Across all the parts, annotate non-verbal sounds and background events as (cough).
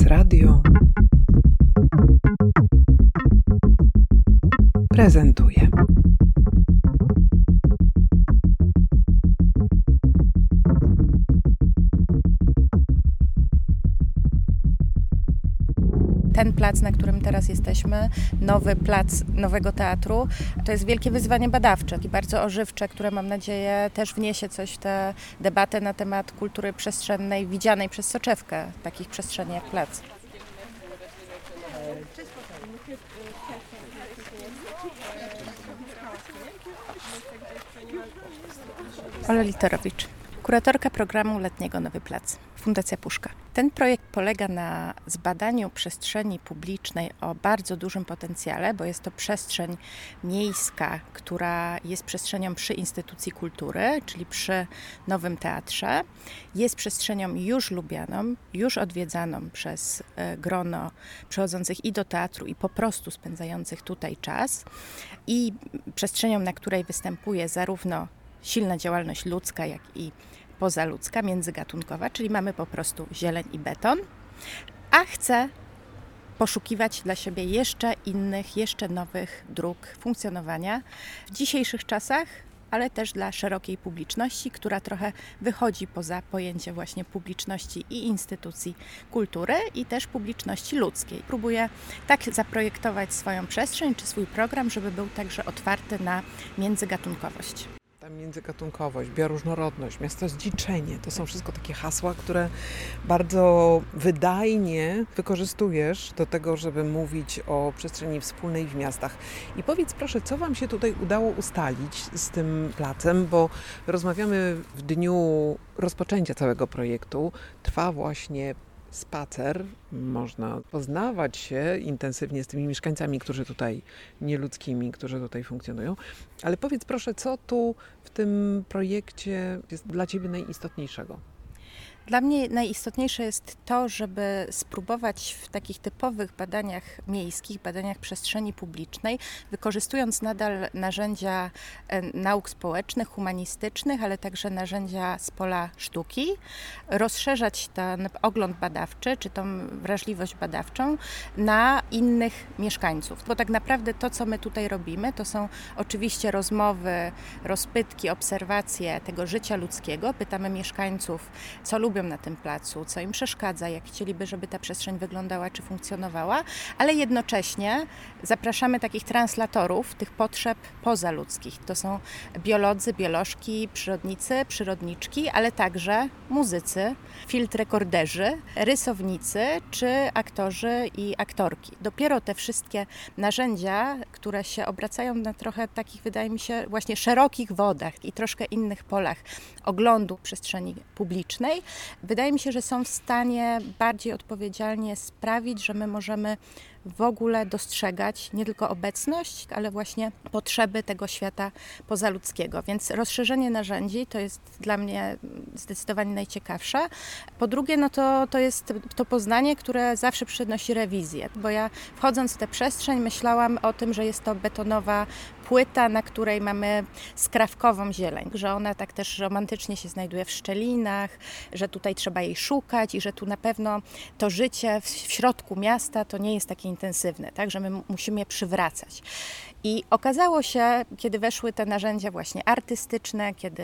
Teraz Radio prezentuje. Ten plac, na którym teraz jesteśmy, nowy plac nowego teatru, to jest wielkie wyzwanie badawcze i bardzo ożywcze, które mam nadzieję też wniesie coś w tę debatę na temat kultury przestrzennej widzianej przez soczewkę takich przestrzeni jak plac. Ola Literowicz, kuratorka programu letniego Nowy Plac, Fundacja Puszka. Ten projekt polega na zbadaniu przestrzeni publicznej o bardzo dużym potencjale, bo jest to przestrzeń miejska, która jest przestrzenią przy instytucji kultury, czyli przy Nowym Teatrze. Jest przestrzenią już lubianą, już odwiedzaną przez e, grono przychodzących i do teatru, i po prostu spędzających tutaj czas. I przestrzenią, na której występuje zarówno silna działalność ludzka, jak i pozaludzka, międzygatunkowa, czyli mamy po prostu zieleń i beton, a chcę poszukiwać dla siebie jeszcze innych, jeszcze nowych dróg funkcjonowania w dzisiejszych czasach, ale też dla szerokiej publiczności, która trochę wychodzi poza pojęcie właśnie publiczności i instytucji kultury i też publiczności ludzkiej. Próbuję tak zaprojektować swoją przestrzeń czy swój program, żeby był także otwarty na międzygatunkowość międzygatunkowość, bioróżnorodność, miasto zdziczenie. To są wszystko takie hasła, które bardzo wydajnie wykorzystujesz do tego, żeby mówić o przestrzeni wspólnej w miastach. I powiedz proszę, co Wam się tutaj udało ustalić z tym placem, bo rozmawiamy w dniu rozpoczęcia całego projektu. Trwa właśnie spacer, można poznawać się intensywnie z tymi mieszkańcami, którzy tutaj, nieludzkimi, którzy tutaj funkcjonują. Ale powiedz proszę, co tu w tym projekcie jest dla Ciebie najistotniejszego? Dla mnie najistotniejsze jest to, żeby spróbować w takich typowych badaniach miejskich, badaniach przestrzeni publicznej, wykorzystując nadal narzędzia e, nauk społecznych, humanistycznych, ale także narzędzia z pola sztuki, rozszerzać ten ogląd badawczy, czy tą wrażliwość badawczą na innych mieszkańców. Bo tak naprawdę to, co my tutaj robimy, to są oczywiście rozmowy, rozpytki, obserwacje tego życia ludzkiego. Pytamy mieszkańców, co lubią na tym placu, co im przeszkadza, jak chcieliby, żeby ta przestrzeń wyglądała czy funkcjonowała, ale jednocześnie zapraszamy takich translatorów tych potrzeb pozaludzkich. To są biolodzy, biolożki, przyrodnicy, przyrodniczki, ale także muzycy, filtr rekorderzy, rysownicy czy aktorzy i aktorki. Dopiero te wszystkie narzędzia, które się obracają na trochę takich, wydaje mi się, właśnie szerokich wodach i troszkę innych polach oglądu przestrzeni publicznej, wydaje mi się, że są w stanie bardziej odpowiedzialnie sprawić, że my możemy w ogóle dostrzegać nie tylko obecność, ale właśnie potrzeby tego świata pozaludzkiego. Więc rozszerzenie narzędzi to jest dla mnie zdecydowanie najciekawsze. Po drugie, no to, to jest to poznanie, które zawsze przynosi rewizję, bo ja wchodząc w tę przestrzeń myślałam o tym, że jest to betonowa płyta, na której mamy skrawkową zieleń, że ona tak też romantycznie się znajduje w szczelinach, że tutaj trzeba jej szukać i że tu na pewno to życie w środku miasta to nie jest takie intensywne, tak, że my musimy je przywracać. I okazało się, kiedy weszły te narzędzia właśnie artystyczne, kiedy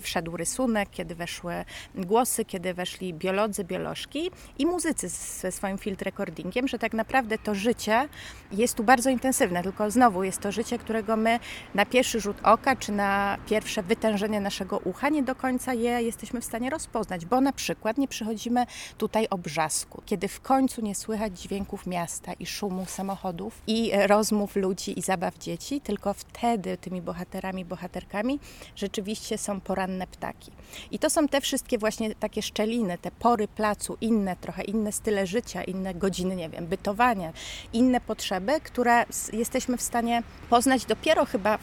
wszedł rysunek, kiedy weszły głosy, kiedy weszli biolodzy, biolożki i muzycy ze swoim field recordingiem, że tak naprawdę to życie jest tu bardzo intensywne, tylko znowu jest to życie, którego my na pierwszy rzut oka, czy na pierwsze wytężenie naszego ucha nie do końca je jesteśmy w stanie rozpoznać, bo na przykład nie przychodzimy tutaj o brzasku, kiedy w końcu nie słychać dźwięków miasta i szumu samochodów i rozmów ludzi i zabaw dzieci, tylko wtedy tymi bohaterami, bohaterkami rzeczywiście są poranne ptaki. I to są te wszystkie właśnie takie szczeliny, te pory placu, inne, trochę inne style życia, inne godziny, nie wiem, bytowania, inne potrzeby, które jesteśmy w stanie poznać dopiero chyba,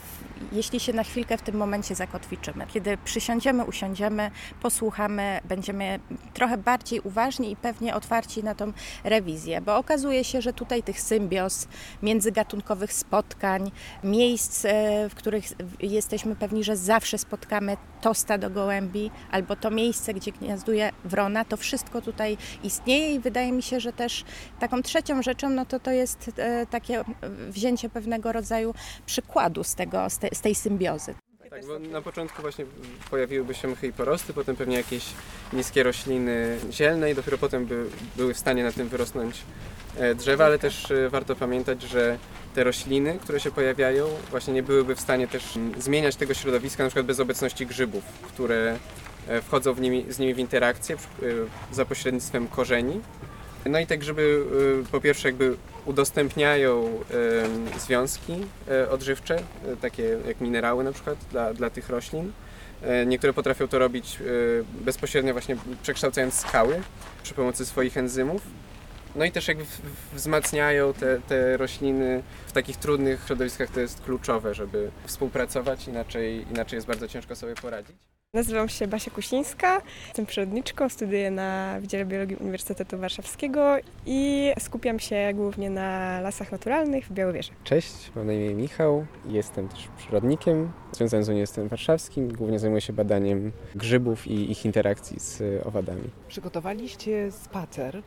jeśli się na chwilkę w tym momencie zakotwiczymy. Kiedy przysiądziemy, usiądziemy, posłuchamy, będziemy trochę bardziej uważni i pewnie otwarci na tą rewizję, bo okazuje się, że tutaj tych symbioz międzygatunkowych spotkań, spotkań, miejsc, e, w których jesteśmy pewni, że zawsze spotkamy to stado gołębi albo to miejsce, gdzie gniazduje wrona. To wszystko tutaj istnieje i wydaje mi się, że też taką trzecią rzeczą no to to jest e, takie wzięcie pewnego rodzaju przykładu z, tego, z tej symbiozy. Tak, bo na początku właśnie pojawiłyby się mchy i porosty, potem pewnie jakieś niskie rośliny zielne i dopiero potem by były w stanie na tym wyrosnąć e, drzewa, ale też e, warto pamiętać, że te rośliny, które się pojawiają, właśnie nie byłyby w stanie też zmieniać tego środowiska, na przykład bez obecności grzybów, które e, wchodzą nimi, z nimi w interakcję za pośrednictwem korzeni. No i te grzyby po pierwsze jakby udostępniają związki e, odżywcze, e, takie jak minerały na przykład dla, dla tych roślin. E, niektóre potrafią to robić bezpośrednio właśnie przekształcając skały przy pomocy swoich enzymów. No i też jakby wzmacniają te, te rośliny w takich trudnych środowiskach to jest kluczowe, żeby współpracować, inaczej, inaczej jest bardzo ciężko sobie poradzić. Nazywam się Basia Kusińska, jestem przyrodniczką, studiuję na Wydziale Biologii Uniwersytetu Warszawskiego i skupiam się głównie na lasach naturalnych w Białowieży. Cześć, mam na imię Michał, jestem też przyrodnikiem związany z Uniwersytetem Warszawskim. Głównie zajmuję się badaniem grzybów i ich interakcji z owadami. Przygotowaliście spacer,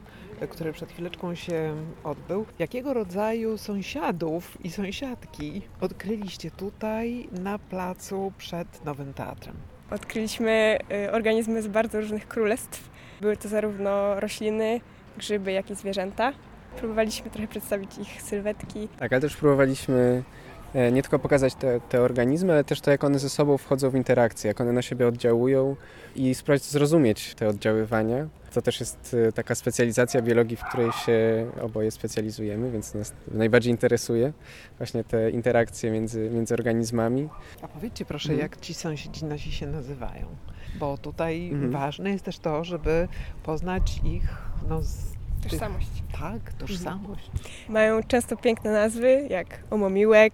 który przed chwileczką się odbył. Jakiego rodzaju sąsiadów i sąsiadki odkryliście tutaj na placu przed Nowym Teatrem? Odkryliśmy y, organizmy z bardzo różnych królestw. Były to zarówno rośliny, grzyby, jak i zwierzęta. Próbowaliśmy trochę przedstawić ich sylwetki. Tak, ale też próbowaliśmy nie tylko pokazać te, te, organizmy, ale też to, jak one ze sobą wchodzą w interakcję, jak one na siebie oddziałują i spróbować zrozumieć te oddziaływania. To też jest e, taka specjalizacja biologii, w której się oboje specjalizujemy, więc nas najbardziej interesuje właśnie te interakcje między, między organizmami. A powiedzcie proszę, mhm. jak ci sąsiedzi nasi się nazywają? Bo tutaj mhm. ważne jest też to, żeby poznać ich no, z Tożsamość. Tak, tożsamość. Mają często piękne nazwy, jak Omomiłek,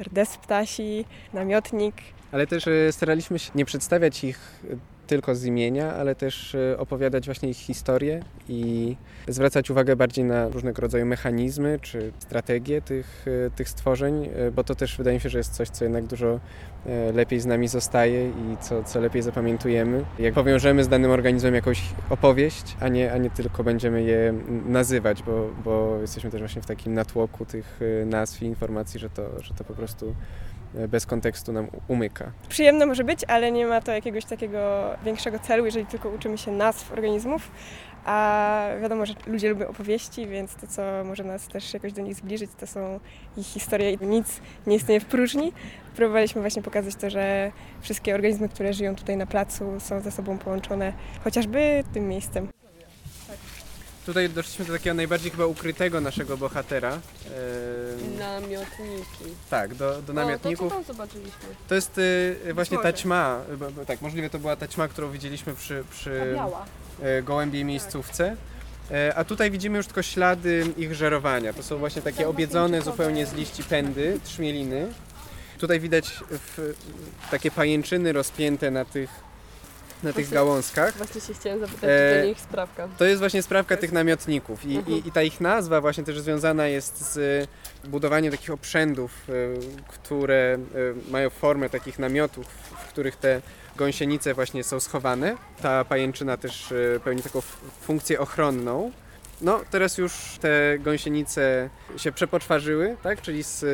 Rdes Ptasi, Namiotnik. Ale też e, staraliśmy się nie przedstawiać ich tylko z imienia, ale też e, opowiadać właśnie ich historię i zwracać uwagę bardziej na różnego rodzaju mechanizmy czy strategie tych, e, tych stworzeń, e, bo to też wydaje mi się, że jest coś, co jednak dużo lepiej z nami zostaje i co, co lepiej zapamiętujemy. Jak powiążemy z danym organizmem jakąś opowieść, a nie, a nie tylko będziemy je nazywać, bo, bo jesteśmy też właśnie w takim natłoku tych nazw i informacji, że to, że to po prostu bez kontekstu nam umyka. Przyjemne może być, ale nie ma to jakiegoś takiego większego celu, jeżeli tylko uczymy się nazw organizmów. A wiadomo, że ludzie lubią opowieści, więc to, co może nas też jakoś do nich zbliżyć, to są ich historie i nic nie istnieje w próżni. Próbowaliśmy właśnie pokazać to, że wszystkie organizmy, które żyją tutaj na placu, są ze sobą połączone chociażby tym miejscem. Tutaj doszliśmy do takiego najbardziej chyba ukrytego naszego bohatera. Namiotniki. Tak, do, do namiotników. O, to co tam zobaczyliśmy? To jest y, właśnie ta ćma, bo, bo, tak, możliwe to była ta ćma, którą widzieliśmy przy, przy y, gołębiej miejscówce. Y, a tutaj widzimy już tylko ślady ich żerowania. To są właśnie takie obiedzone zupełnie z liści pędy, trzmieliny. Tutaj widać w, takie pajęczyny rozpięte na tych na tych gałązkach. Właśnie się chciałem zapytać, czy to nie ich sprawka. To jest właśnie sprawka tych namiotników I, mhm. i, i ta ich nazwa właśnie też związana jest z budowaniem takich obszędów, e, które e, mają formę takich namiotów, w których te gąsienice właśnie są schowane. Ta pajęczyna też e, pełni taką funkcję ochronną. No, teraz już te gąsienice się przepoczwarzyły, tak? czyli z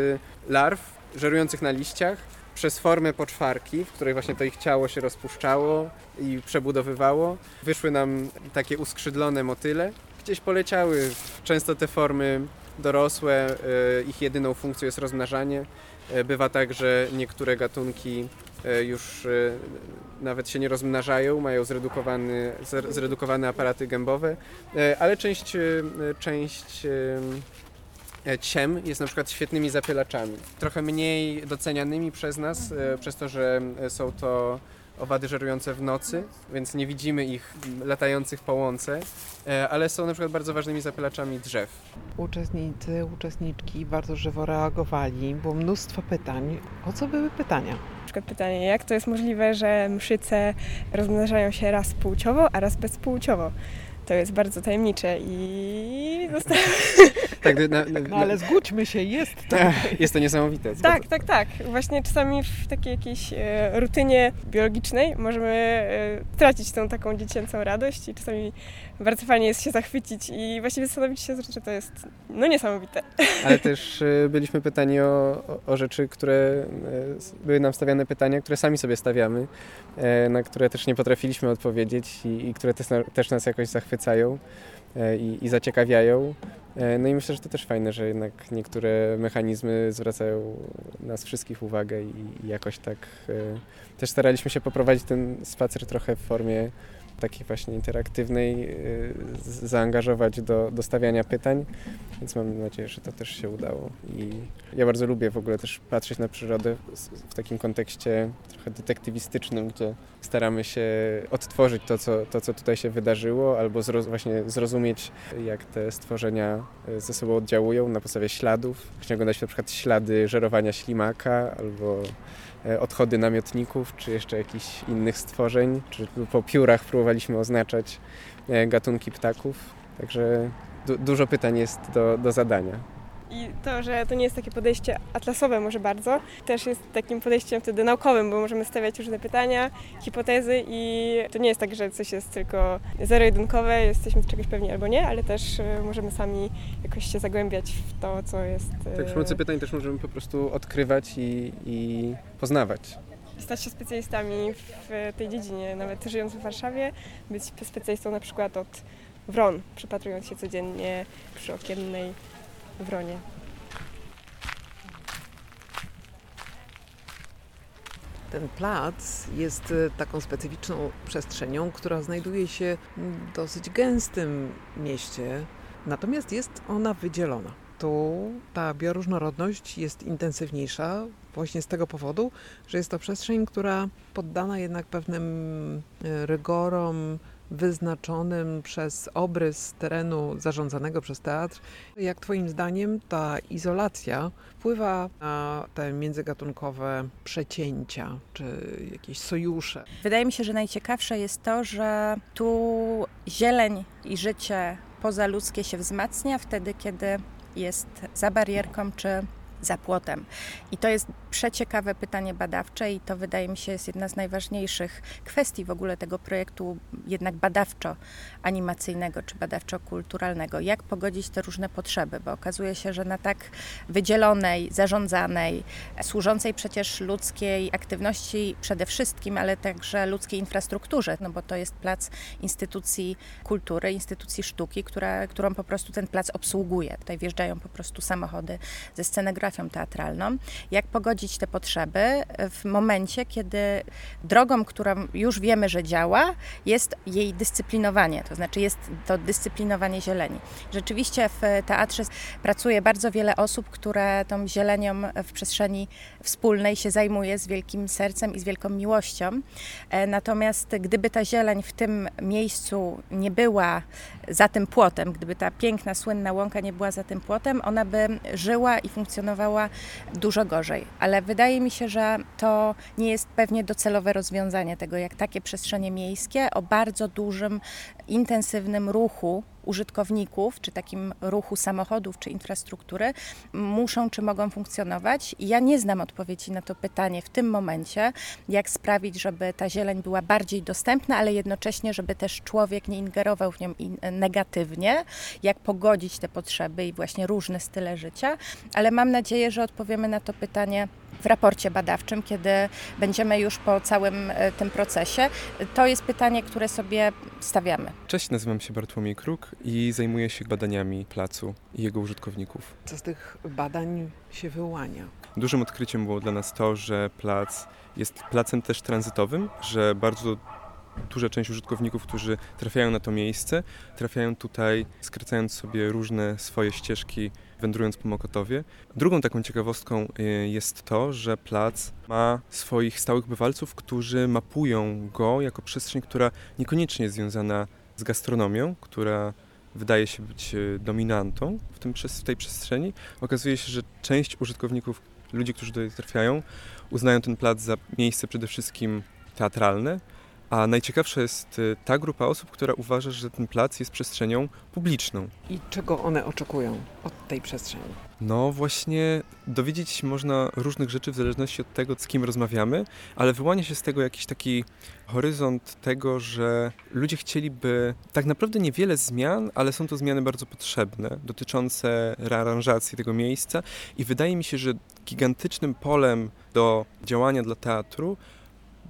larw żerujących na liściach przez formę poczwarki, w której właśnie to ich ciało się rozpuszczało i przebudowywało. Wyszły nam takie uskrzydlone motyle. Gdzieś poleciały często te formy dorosłe, e, ich jedyną funkcją jest rozmnażanie. E, bywa tak, że niektóre gatunki e, już nawet się nie rozmnażają, mają zredukowany, zredukowane aparaty gębowe, ale część, część ciem jest na przykład świetnymi zapielaczami. Trochę mniej docenianymi przez nas, e, przez to, że e, są to owady żerujące w nocy, więc nie widzimy ich latających po łące, ale są na przykład bardzo ważnymi zapylaczami drzew. Uczestnicy, uczestniczki bardzo żywo reagowali, było mnóstwo pytań. O co były pytania? Na przykład pytanie, jak to jest możliwe, że mszyce rozmnażają się raz płciowo, a raz bezpłciowo? to jest bardzo tajemnicze i (laughs) zostało... Tak, na, na, No ale zgódźmy się, jest to. (laughs) jest to niesamowite. Tak, tak, tak. Właśnie czasami w takiej jakiejś e, rutynie biologicznej możemy e, tracić tą taką dziecięcą radość i czasami bardzo fajnie jest się zachwycić i właściwie zastanowić się, że to jest no niesamowite. (laughs) Ale też e, byliśmy pytani o, o, o rzeczy, które e, były nam stawiane pytania, które sami sobie stawiamy, e, na które też nie potrafiliśmy odpowiedzieć i, i które też, na, też nas jakoś zachwycają i, i zaciekawiają. E, No i myślę, że to też fajne, że jednak niektóre mechanizmy zwracają nas wszystkich uwagę i, i jakoś tak e, też staraliśmy się poprowadzić ten spacer trochę w formie takiej właśnie interaktywnej, z- zaangażować do, do stawiania pytań, więc mam nadzieję, że to też się udało. I ja bardzo lubię w ogóle też patrzeć na przyrodę w, takim kontekście trochę detektywistycznym, gdzie staramy się odtworzyć to, co, to, co tutaj się wydarzyło, albo właśnie zrozumieć, jak te stworzenia e, ze sobą oddziałują na podstawie śladów. Właśnie oglądać na przykład ślady żerowania ślimaka, albo odchody namiotników, czy jeszcze jakichś innych stworzeń, czy po piórach próbowaliśmy oznaczać e, gatunki ptaków. Także du- dużo pytań jest do, do zadania. I to, że to nie jest takie podejście atlasowe może bardzo, też jest takim podejściem wtedy naukowym, bo możemy stawiać różne pytania, hipotezy i to nie jest tak, że coś jest tylko zero-jedynkowe, jesteśmy czegoś pewni albo nie, ale też e, możemy sami jakoś się zagłębiać w to, co jest... e, Tak, przy pomocy pytań też możemy po prostu odkrywać i, i poznawać. stać się specjalistami w tej dziedzinie, nawet żyjąc w Warszawie, być specjalistą na przykład od wron, przypatrując się codziennie przy okiennej wronie. Ten plac jest e, taką specyficzną przestrzenią, która znajduje się w dosyć gęstym mieście, natomiast jest ona wydzielona. Tu ta bioróżnorodność jest intensywniejsza właśnie z tego powodu, że jest to przestrzeń, która poddana jednak pewnym e, rygorom wyznaczonym przez obrys terenu zarządzanego przez teatr. Jak Twoim zdaniem ta izolacja wpływa na te międzygatunkowe przecięcia czy jakieś sojusze? Wydaje mi się, że najciekawsze jest to, że tu zieleń i życie pozaludzkie się wzmacnia wtedy, kiedy jest za barierką czy za płotem. I to jest przeciekawe pytanie badawcze i to wydaje mi się jest jedna z najważniejszych kwestii w ogóle tego projektu jednak badawczo-animacyjnego czy badawczo-kulturalnego. Jak pogodzić te różne potrzeby, bo okazuje się, że na tak wydzielonej, zarządzanej, służącej przecież ludzkiej aktywności przede wszystkim, ale także ludzkiej infrastrukturze, no bo to jest plac instytucji kultury, instytucji sztuki, która, którą po prostu ten plac obsługuje. Tutaj wjeżdżają po prostu samochody ze teatralną. Jak pogodzić te potrzeby w momencie, kiedy drogą, którą już wiemy, że działa, jest jej dyscyplinowanie, to znaczy jest to dyscyplinowanie zieleni. Rzeczywiście w teatrze pracuje bardzo wiele osób, które tą zielenią w przestrzeni wspólnej się zajmuje z wielkim sercem i z wielką miłością. E, Natomiast gdyby ta zieleń w tym miejscu nie była za tym płotem, gdyby ta piękna, słynna łąka nie była za tym płotem, ona by żyła i funkcjonowała dużo gorzej. Ale wydaje mi się, że to nie jest pewnie docelowe rozwiązanie tego, jak takie przestrzenie miejskie o bardzo dużym, intensywnym ruchu użytkowników, czy takim ruchu samochodów, czy infrastruktury, muszą czy mogą funkcjonować. Ja nie znam odpowiedzi na to pytanie w tym momencie, jak sprawić, żeby ta zieleń była bardziej dostępna, ale jednocześnie, żeby też człowiek nie ingerował w nią negatywnie, jak pogodzić te potrzeby i właśnie różne style życia, ale mam nadzieję, że odpowiemy na to pytanie w raporcie badawczym, kiedy będziemy już po całym e, tym procesie. To jest pytanie, które sobie stawiamy. Cześć, nazywam się Bartłomiej Kruk i zajmuję się badaniami placu i jego użytkowników. Co z tych badań się wyłania? Dużym odkryciem było dla nas to, że plac jest placem też tranzytowym, że bardzo duża część użytkowników, którzy trafiają na to miejsce, trafiają tutaj skracając sobie różne swoje ścieżki, wędrując po Mokotowie. Drugą taką ciekawostką y, jest to, że plac ma swoich stałych bywalców, którzy mapują go jako przestrzeń, która niekoniecznie jest związana z gastronomią, która wydaje się być y, dominantą w, tym, w tej przestrzeni. Okazuje się, że część użytkowników, ludzi, którzy tutaj trafiają, uznają ten plac za miejsce przede wszystkim teatralne, A najciekawsza jest y, ta grupa osób, która uważa, że ten plac jest przestrzenią publiczną. I czego one oczekują od tej przestrzeni? No właśnie dowiedzieć się można różnych rzeczy w zależności od tego, z kim rozmawiamy, ale wyłania się z tego jakiś taki horyzont tego, że ludzie chcieliby tak naprawdę niewiele zmian, ale są to zmiany bardzo potrzebne, dotyczące rearanżacji tego miejsca i wydaje mi się, że gigantycznym polem do działania dla teatru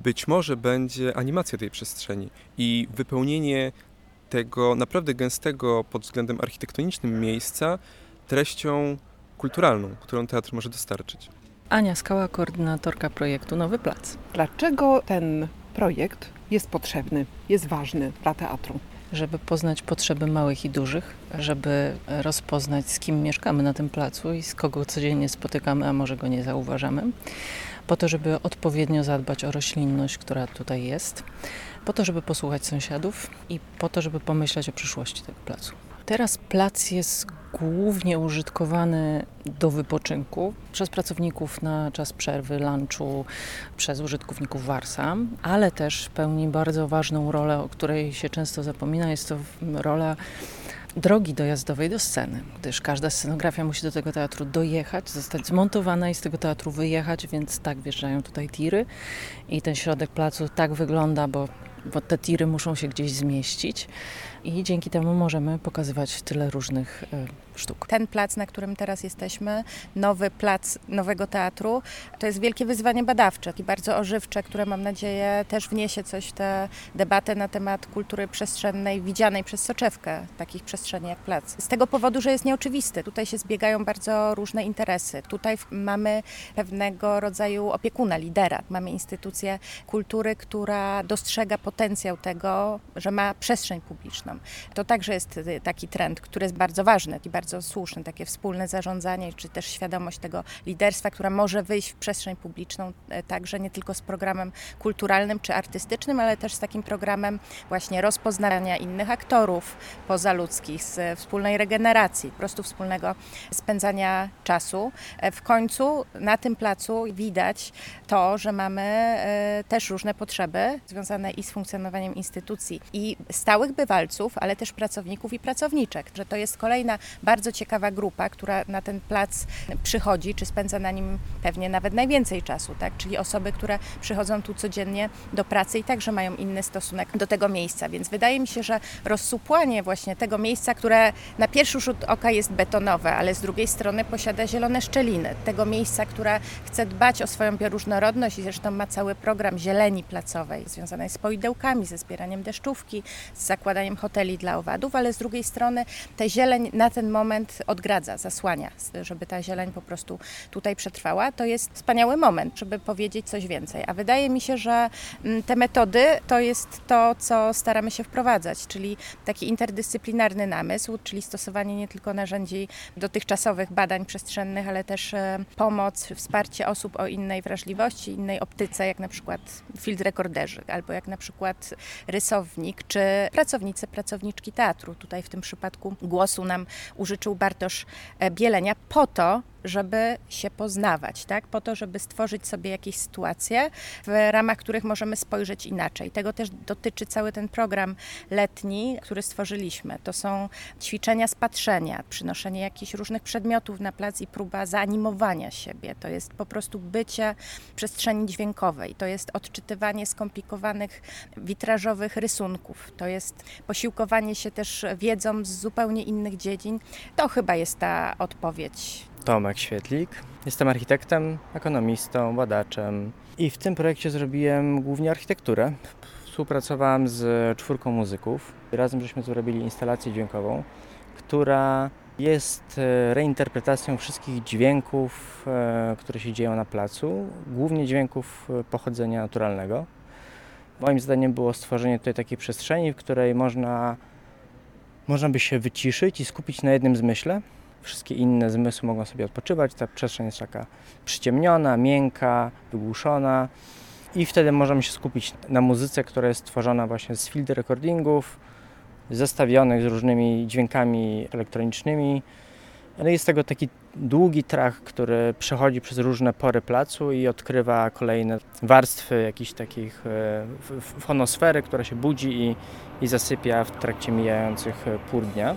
być może będzie animacja tej przestrzeni i wypełnienie tego naprawdę gęstego pod względem architektonicznym miejsca treścią kulturalną, którą teatr może dostarczyć. Ania Skała, koordynatorka projektu Nowy Plac. Dlaczego ten projekt jest potrzebny, jest ważny dla teatru? Żeby poznać potrzeby małych i dużych, żeby rozpoznać, z kim mieszkamy na tym placu i z kogo codziennie spotykamy, a może go nie zauważamy, po to, żeby odpowiednio zadbać o roślinność, która tutaj jest, po to, żeby posłuchać sąsiadów i po to, żeby pomyśleć o przyszłości tego placu. Teraz plac jest głównie użytkowany do wypoczynku przez pracowników na czas przerwy, lunchu, przez użytkowników Warsa, ale też pełni bardzo ważną rolę, o której się często zapomina. Jest to rola drogi dojazdowej do sceny, gdyż każda scenografia musi do tego teatru dojechać, zostać zmontowana i z tego teatru wyjechać, więc tak wjeżdżają tutaj tiry i ten środek placu tak wygląda, bo, bo te tiry muszą się gdzieś zmieścić i dzięki temu możemy pokazywać tyle różnych e, sztuk. Ten plac, na którym teraz jesteśmy, nowy plac nowego teatru, to jest wielkie wyzwanie badawcze i bardzo ożywcze, które mam nadzieję też wniesie coś w tę debatę na temat kultury przestrzennej widzianej przez soczewkę takich przestrzeni jak plac. Z tego powodu, że jest nieoczywisty. Tutaj się zbiegają bardzo różne interesy. Tutaj mamy pewnego rodzaju opiekuna, lidera. Mamy instytucję kultury, która dostrzega potencjał tego, że ma przestrzeń publiczną. To także jest y, taki trend, który jest bardzo ważny i bardzo słuszny, takie wspólne zarządzanie, czy też świadomość tego liderstwa, która może wyjść w przestrzeń publiczną, e, także nie tylko z programem kulturalnym czy artystycznym, ale też z takim programem właśnie rozpoznania innych aktorów pozaludzkich, z wspólnej regeneracji, po prostu wspólnego spędzania czasu. E, w końcu na tym placu widać to, że mamy e, też różne potrzeby związane i z funkcjonowaniem instytucji i stałych bywalców, ale też pracowników i pracowniczek, że to jest kolejna bardzo ciekawa grupa, która na ten plac przychodzi, czy spędza na nim pewnie nawet najwięcej czasu, tak? czyli osoby, które przychodzą tu codziennie do pracy i także mają inny stosunek do tego miejsca, więc wydaje mi się, że rozsupłanie właśnie tego miejsca, które na pierwszy rzut oka jest betonowe, ale z drugiej strony posiada zielone szczeliny, tego miejsca, które chce dbać o swoją bioróżnorodność i zresztą ma cały program zieleni placowej związanej z poidełkami, ze zbieraniem deszczówki, z zakładaniem hoteli, dla owadów, ale z drugiej strony ta zieleń na ten moment odgradza, zasłania, żeby ta zieleń po prostu tutaj przetrwała. To jest wspaniały moment, żeby powiedzieć coś więcej. A wydaje mi się, że mm, te metody to jest to, co staramy się wprowadzać, czyli taki interdyscyplinarny namysł, czyli stosowanie nie tylko narzędzi dotychczasowych badań przestrzennych, ale też e, pomoc, wsparcie osób o innej wrażliwości, innej optyce, jak na przykład field recorderzy, albo jak na przykład rysownik, czy pracownicy pracowniczki teatru. Tutaj w tym przypadku głosu nam użyczył Bartosz e, Bielenia po to, żeby się poznawać, tak? po to, żeby stworzyć sobie jakieś sytuacje, w ramach których możemy spojrzeć inaczej. Tego też dotyczy cały ten program letni, który stworzyliśmy. To są ćwiczenia z patrzenia, przynoszenie jakichś różnych przedmiotów na plac i próba zaanimowania siebie. To jest po prostu bycie w przestrzeni dźwiękowej. To jest odczytywanie skomplikowanych witrażowych rysunków. To jest posiłkowanie się też wiedzą z zupełnie innych dziedzin. To chyba jest ta odpowiedź Tomek Świetlik. Jestem architektem, ekonomistą, badaczem i w tym projekcie zrobiłem głównie architekturę. Współpracowałem z czwórką muzyków. Razem żeśmy zrobili instalację dźwiękową, która jest e, reinterpretacją wszystkich dźwięków, e, które się dzieją na placu, głównie dźwięków e, pochodzenia naturalnego. Moim zdaniem było stworzenie tutaj takiej przestrzeni, w której można, można by się wyciszyć i skupić na jednym zmyśle, wszystkie inne zmysły mogą sobie odpoczywać. Ta przestrzeń jest taka przyciemniona, miękka, wygłuszona i wtedy możemy się skupić na muzyce, która jest tworzona właśnie z field recordingów, zestawionych z różnymi dźwiękami elektronicznymi No jest tego taki długi trach, który przechodzi przez różne pory placu i odkrywa kolejne warstwy jakichś takich e, fonosfery, która się budzi i, i zasypia w trakcie mijających e, pór dnia.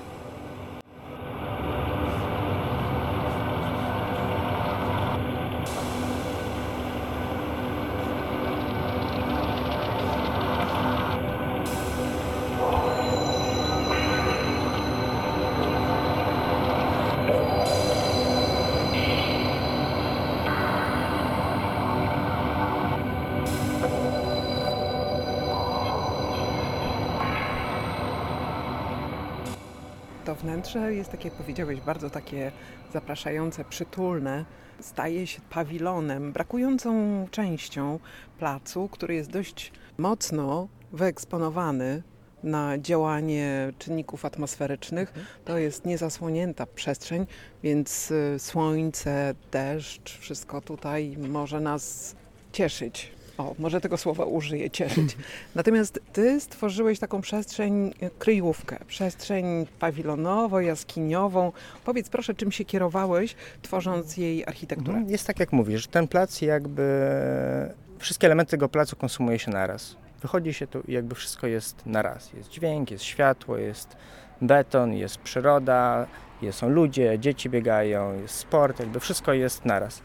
Wnętrze jest, tak jak powiedziałeś, bardzo takie zapraszające, przytulne. Staje się pawilonem, brakującą częścią placu, który jest dość mocno wyeksponowany na działanie czynników atmosferycznych. To jest niezasłonięta przestrzeń, więc y, słońce, deszcz, wszystko tutaj może nas cieszyć. O, może tego słowa użyję, cieszyć. (laughs) Natomiast ty stworzyłeś taką przestrzeń, e, kryjówkę, przestrzeń pawilonowo-jaskiniową. Powiedz proszę, czym się kierowałeś, tworząc jej architekturę? Mhm, jest tak, jak mówisz. Ten plac jakby... Wszystkie elementy tego placu konsumuje się naraz. Wychodzi się tu i jakby wszystko jest naraz. Jest dźwięk, jest światło, jest beton, jest przyroda, są ludzie, dzieci biegają, jest sport, jakby wszystko jest naraz.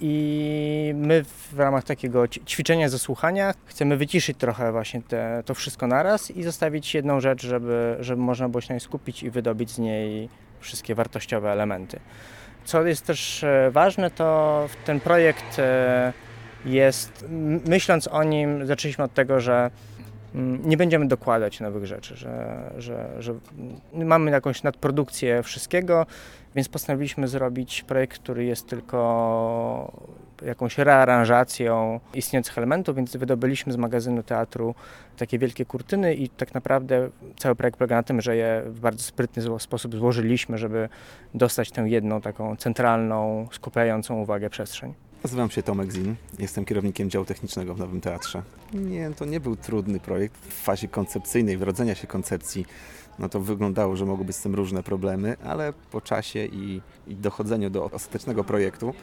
I my w ramach takiego ćwiczenia zasłuchania chcemy wyciszyć trochę właśnie te, to wszystko naraz i zostawić jedną rzecz, żeby, żeby można było się na niej skupić i wydobyć z niej wszystkie wartościowe elementy. Co jest też e, ważne, to ten projekt e, jest, myśląc o nim, zaczęliśmy od tego, że nie będziemy dokładać nowych rzeczy, że, że, że mamy jakąś nadprodukcję wszystkiego, więc postanowiliśmy zrobić projekt, który jest tylko jakąś rearanżacją istniejących elementów, więc wydobyliśmy z magazynu teatru takie wielkie kurtyny i tak naprawdę cały projekt polega na tym, że je w bardzo sprytny sposób złożyliśmy, żeby dostać tę jedną taką centralną, skupiającą uwagę przestrzeń. Nazywam się Tomek Zin, jestem kierownikiem działu technicznego w Nowym Teatrze. Nie, to nie był trudny projekt. W fazie koncepcyjnej, wrodzenia się koncepcji no to wyglądało, że mogły być z tym różne problemy, ale po czasie i, i dochodzeniu do ostatecznego projektu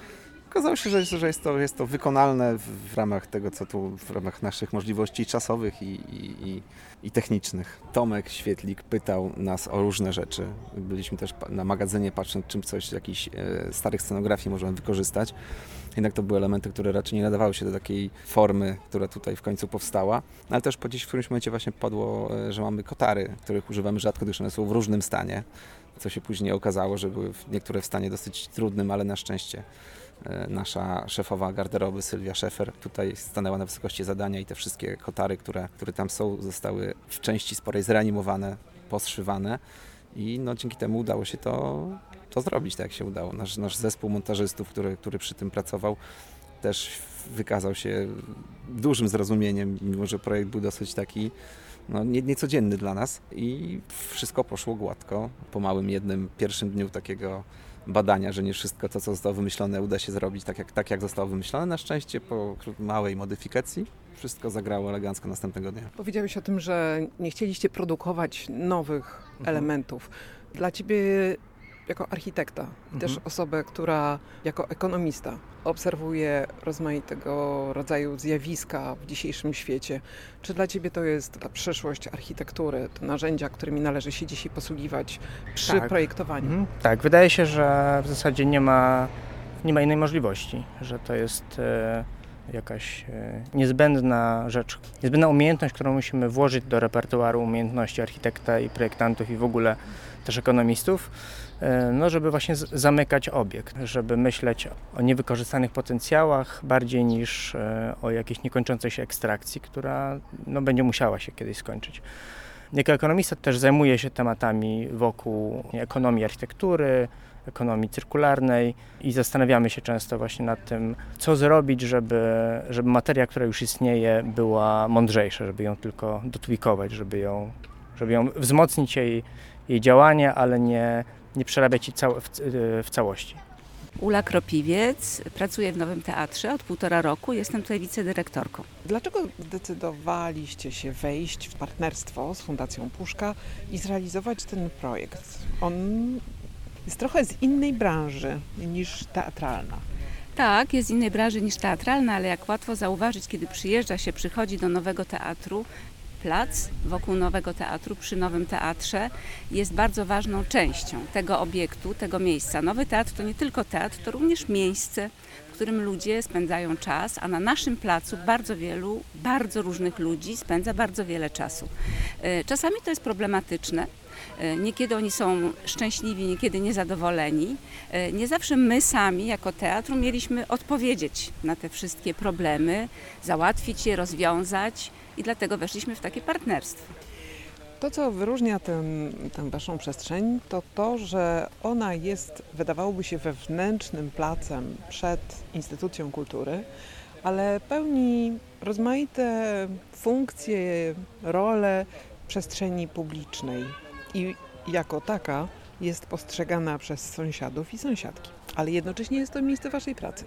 okazało się, że, że jest, to, jest to wykonalne w, w, ramach tego, co tu, w ramach naszych możliwości czasowych i, i, i, i technicznych. Tomek Świetlik pytał nas o różne rzeczy. Byliśmy też na magazynie patrząc, czym coś jakichś e, starych scenografii możemy wykorzystać. Jednak to były elementy, które raczej nie nadawały się do takiej formy, która tutaj w końcu powstała. No, ale też po gdzieś w którymś momencie właśnie padło, e, że mamy kotary, których używamy rzadko, gdyż one są w różnym stanie. Co się później okazało, że były niektóre w stanie dosyć trudnym, ale na szczęście e, nasza szefowa garderoby Sylwia Szefer tutaj stanęła na wysokości zadania i te wszystkie kotary, które, które tam są, zostały w części sporej zreanimowane, poszywane i no, dzięki temu udało się to to zrobić tak jak się udało. Nasz, nasz zespół montażystów, który, który przy tym pracował, też wykazał się dużym zrozumieniem, mimo że projekt był dosyć taki no, nie, niecodzienny dla nas i wszystko poszło gładko. Po małym jednym pierwszym dniu takiego badania, że nie wszystko to, co zostało wymyślone, uda się zrobić tak, jak, tak, jak zostało wymyślone. Na szczęście po małej modyfikacji wszystko zagrało elegancko następnego dnia. Powiedziałeś o tym, że nie chcieliście produkować nowych mhm. elementów. Dla Ciebie jako architekta i mhm. też osobę, która jako ekonomista obserwuje rozmaitego rodzaju zjawiska w dzisiejszym świecie. Czy dla Ciebie to jest ta przyszłość architektury, te narzędzia, którymi należy się dzisiaj posługiwać przy tak. projektowaniu? Mhm. Tak, wydaje się, że w zasadzie nie ma, nie ma innej możliwości, że to jest e, jakaś e, niezbędna rzecz, niezbędna umiejętność, którą musimy włożyć do repertuaru umiejętności architekta i projektantów i w ogóle też ekonomistów no, żeby właśnie zamykać obiekt, żeby myśleć o niewykorzystanych potencjałach bardziej niż e, o jakiejś niekończącej się ekstrakcji, która no, będzie musiała się kiedyś skończyć. Jako ekonomista też zajmuję się tematami wokół ekonomii architektury, ekonomii cyrkularnej i zastanawiamy się często właśnie nad tym, co zrobić, żeby, żeby materia, która już istnieje, była mądrzejsza, żeby ją tylko dotwikować, żeby ją, żeby ją wzmocnić jej, jej działanie, ale nie nie przerabiać ci cał w, w całości. Ula Kropiwiec, pracuję w Nowym Teatrze od półtora roku, jestem tutaj wicedyrektorką. Dlaczego zdecydowaliście się wejść w partnerstwo z Fundacją Puszka i zrealizować ten projekt? On jest trochę z innej branży niż teatralna. Tak, jest z innej branży niż teatralna, ale jak łatwo zauważyć, kiedy przyjeżdża się, przychodzi do nowego teatru, plac wokół nowego teatru, przy nowym teatrze jest bardzo ważną częścią tego obiektu, tego miejsca. Nowy teatr to nie tylko teatr, to również miejsce, w którym ludzie spędzają czas, a na naszym placu bardzo wielu, bardzo różnych ludzi spędza bardzo wiele czasu. E, czasami to jest problematyczne, E, niekiedy oni są szczęśliwi, niekiedy niezadowoleni. E, nie zawsze my sami jako teatr mieliśmy odpowiedzieć na te wszystkie problemy, załatwić je, rozwiązać i dlatego weszliśmy w takie partnerstwo. To, co wyróżnia tę, waszą przestrzeń, to to, że ona jest, wydawałoby się, wewnętrznym placem przed instytucją kultury, ale pełni rozmaite funkcje, role przestrzeni publicznej i jako taka jest postrzegana przez sąsiadów i sąsiadki. Ale jednocześnie jest to miejsce Waszej pracy.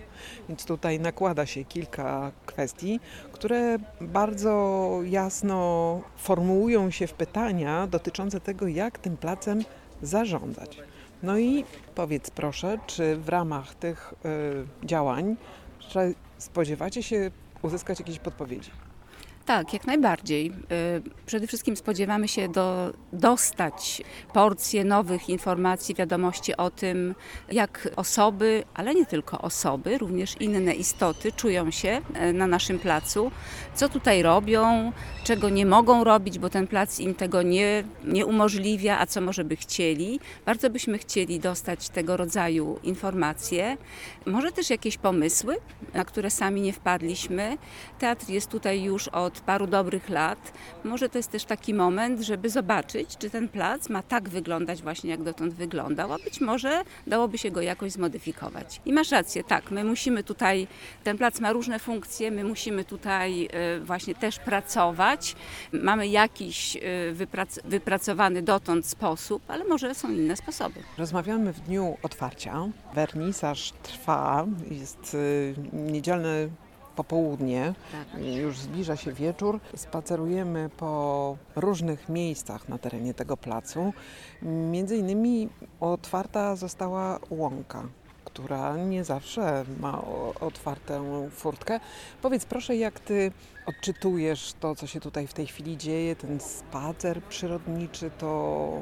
Więc tutaj nakłada się kilka kwestii, które bardzo jasno formułują się w pytania dotyczące tego, jak tym placem zarządzać. No i powiedz proszę, czy w ramach tych y, działań spodziewacie się uzyskać jakieś podpowiedzi? Tak, jak najbardziej. Y, przede wszystkim spodziewamy się do, dostać porcje nowych informacji, wiadomości o tym, jak osoby, ale nie tylko osoby, również inne istoty czują się y, na naszym placu, co tutaj robią, czego nie mogą robić, bo ten plac im tego nie, nie umożliwia, a co może by chcieli. Bardzo byśmy chcieli dostać tego rodzaju informacje, może też jakieś pomysły, na które sami nie wpadliśmy. Teatr jest tutaj już od od paru dobrych lat. Może to jest też taki moment, żeby zobaczyć, czy ten plac ma tak wyglądać właśnie, jak dotąd wyglądał, a być może dałoby się go jakoś zmodyfikować. I masz rację, tak, my musimy tutaj, ten plac ma różne funkcje, my musimy tutaj e, właśnie też pracować. Mamy jakiś e, wyprac wypracowany dotąd sposób, ale może są inne sposoby. Rozmawiamy w dniu otwarcia. Wernisaż trwa, jest e, niedzielny popołudnie, tak. już zbliża się wieczór. Spacerujemy po różnych miejscach na terenie tego placu. Między innymi otwarta została łąka która nie zawsze ma otwartą furtkę. Powiedz proszę, jak ty odczytujesz to, co się tutaj w tej chwili dzieje, ten spacer przyrodniczy, to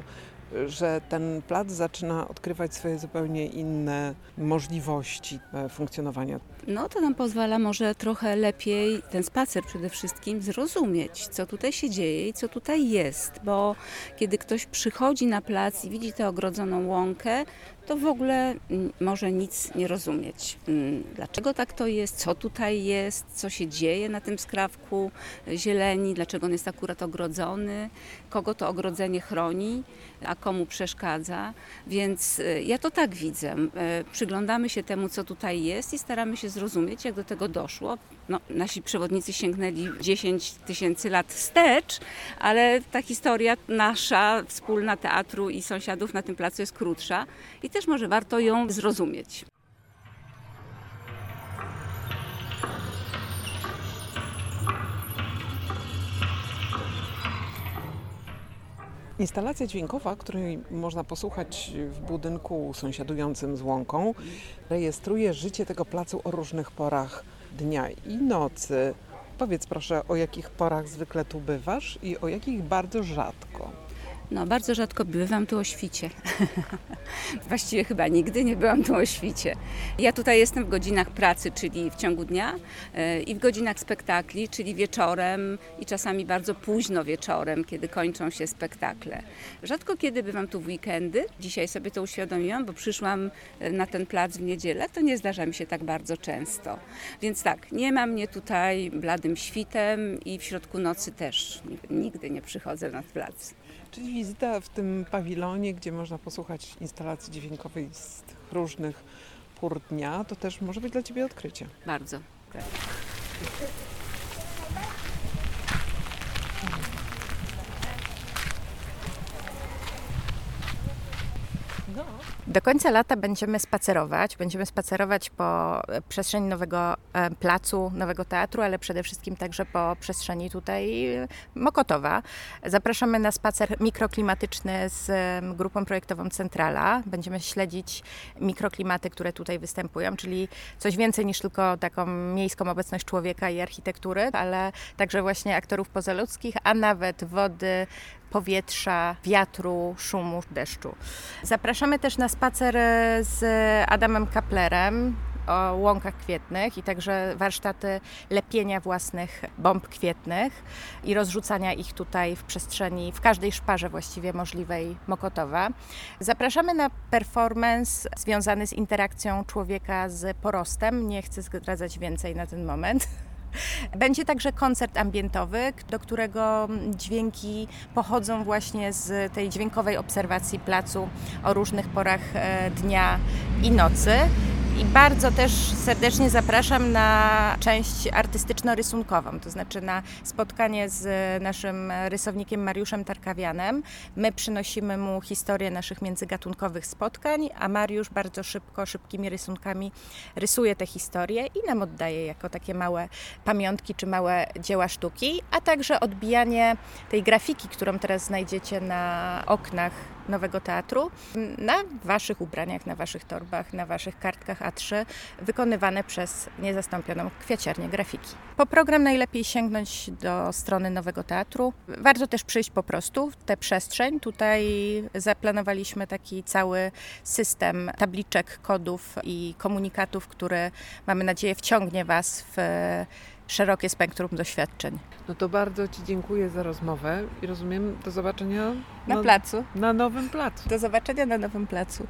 że ten plac zaczyna odkrywać swoje zupełnie inne możliwości e, funkcjonowania. No to nam pozwala może trochę lepiej ten spacer przede wszystkim zrozumieć, co tutaj się dzieje i co tutaj jest, bo kiedy ktoś przychodzi na plac i widzi tę ogrodzoną łąkę, to w ogóle mm, może nic nie rozumieć. Mm, dlaczego tak to jest, co tutaj jest, co się dzieje na tym skrawku zieleni, dlaczego on jest akurat ogrodzony, kogo to ogrodzenie chroni, a komu przeszkadza. Więc y, ja to tak widzę. Y, przyglądamy się temu, co tutaj jest i staramy się zrozumieć, jak do tego doszło. No, nasi przewodnicy sięgnęli 10 tysięcy lat wstecz, ale ta historia nasza, wspólna teatru i sąsiadów na tym placu jest krótsza i też może warto ją zrozumieć. Instalacja dźwiękowa, której można posłuchać w budynku sąsiadującym z łąką, rejestruje życie tego placu o różnych porach dnia i nocy. Powiedz proszę, o jakich porach zwykle tu bywasz i o jakich bardzo rzadko. No, bardzo rzadko bywam tu o świcie. (laughs) Właściwie chyba nigdy nie byłam tu o świcie. Ja tutaj jestem w godzinach pracy, czyli w ciągu dnia e, i w godzinach spektakli, czyli wieczorem i czasami bardzo późno wieczorem, kiedy kończą się spektakle. Rzadko kiedy bywam tu w weekendy. Dzisiaj sobie to uświadomiłam, bo przyszłam e, na ten plac w niedzielę. To nie zdarza mi się tak bardzo często. Więc tak, nie ma mnie tutaj bladym świtem i w środku nocy też nigdy nie przychodzę na plac. Czyli wizyta w tym pawilonie, gdzie można posłuchać instalacji dźwiękowej z tych różnych pór dnia, to też może być dla Ciebie odkrycie. Bardzo. Tak. Do końca lata będziemy spacerować. Będziemy spacerować po przestrzeni nowego e, placu, nowego teatru, ale przede wszystkim także po przestrzeni tutaj Mokotowa. Zapraszamy na spacer mikroklimatyczny z grupą projektową Centrala. Będziemy śledzić mikroklimaty, które tutaj występują, czyli coś więcej niż tylko taką miejską obecność człowieka i architektury, ale także właśnie aktorów pozaludzkich, a nawet wody, powietrza, wiatru, szumu, deszczu. Zapraszamy też na spacer z Adamem Kaplerem, o łąkach kwietnych i także warsztaty lepienia własnych bomb kwietnych i rozrzucania ich tutaj w przestrzeni, w każdej szparze właściwie możliwej Mokotowa. Zapraszamy na performance związany z interakcją człowieka z porostem. Nie chcę zdradzać więcej na ten moment. Będzie także koncert ambientowy, do którego dźwięki pochodzą właśnie z tej dźwiękowej obserwacji placu o różnych porach e, dnia i nocy. I bardzo też serdecznie zapraszam na część artystyczno-rysunkową, to znaczy na spotkanie z naszym rysownikiem Mariuszem Tarkawianem. My przynosimy mu historię naszych międzygatunkowych spotkań, a Mariusz bardzo szybko, szybkimi rysunkami rysuje te historie i nam oddaje jako takie małe pamiątki czy małe dzieła sztuki, a także odbijanie tej grafiki, którą teraz znajdziecie na oknach nowego teatru na waszych ubraniach, na waszych torbach, na waszych kartkach A3 wykonywane przez niezastąpioną kwiaciarnię grafiki. Po program najlepiej sięgnąć do strony nowego teatru. Warto też przyjść po prostu w tę przestrzeń. Tutaj zaplanowaliśmy taki cały system tabliczek, kodów i komunikatów, który mamy nadzieję wciągnie was w szerokie spektrum doświadczeń. No to bardzo Ci dziękuję za rozmowę i rozumiem do zobaczenia na, na placu. Na nowym placu. Do zobaczenia na nowym placu.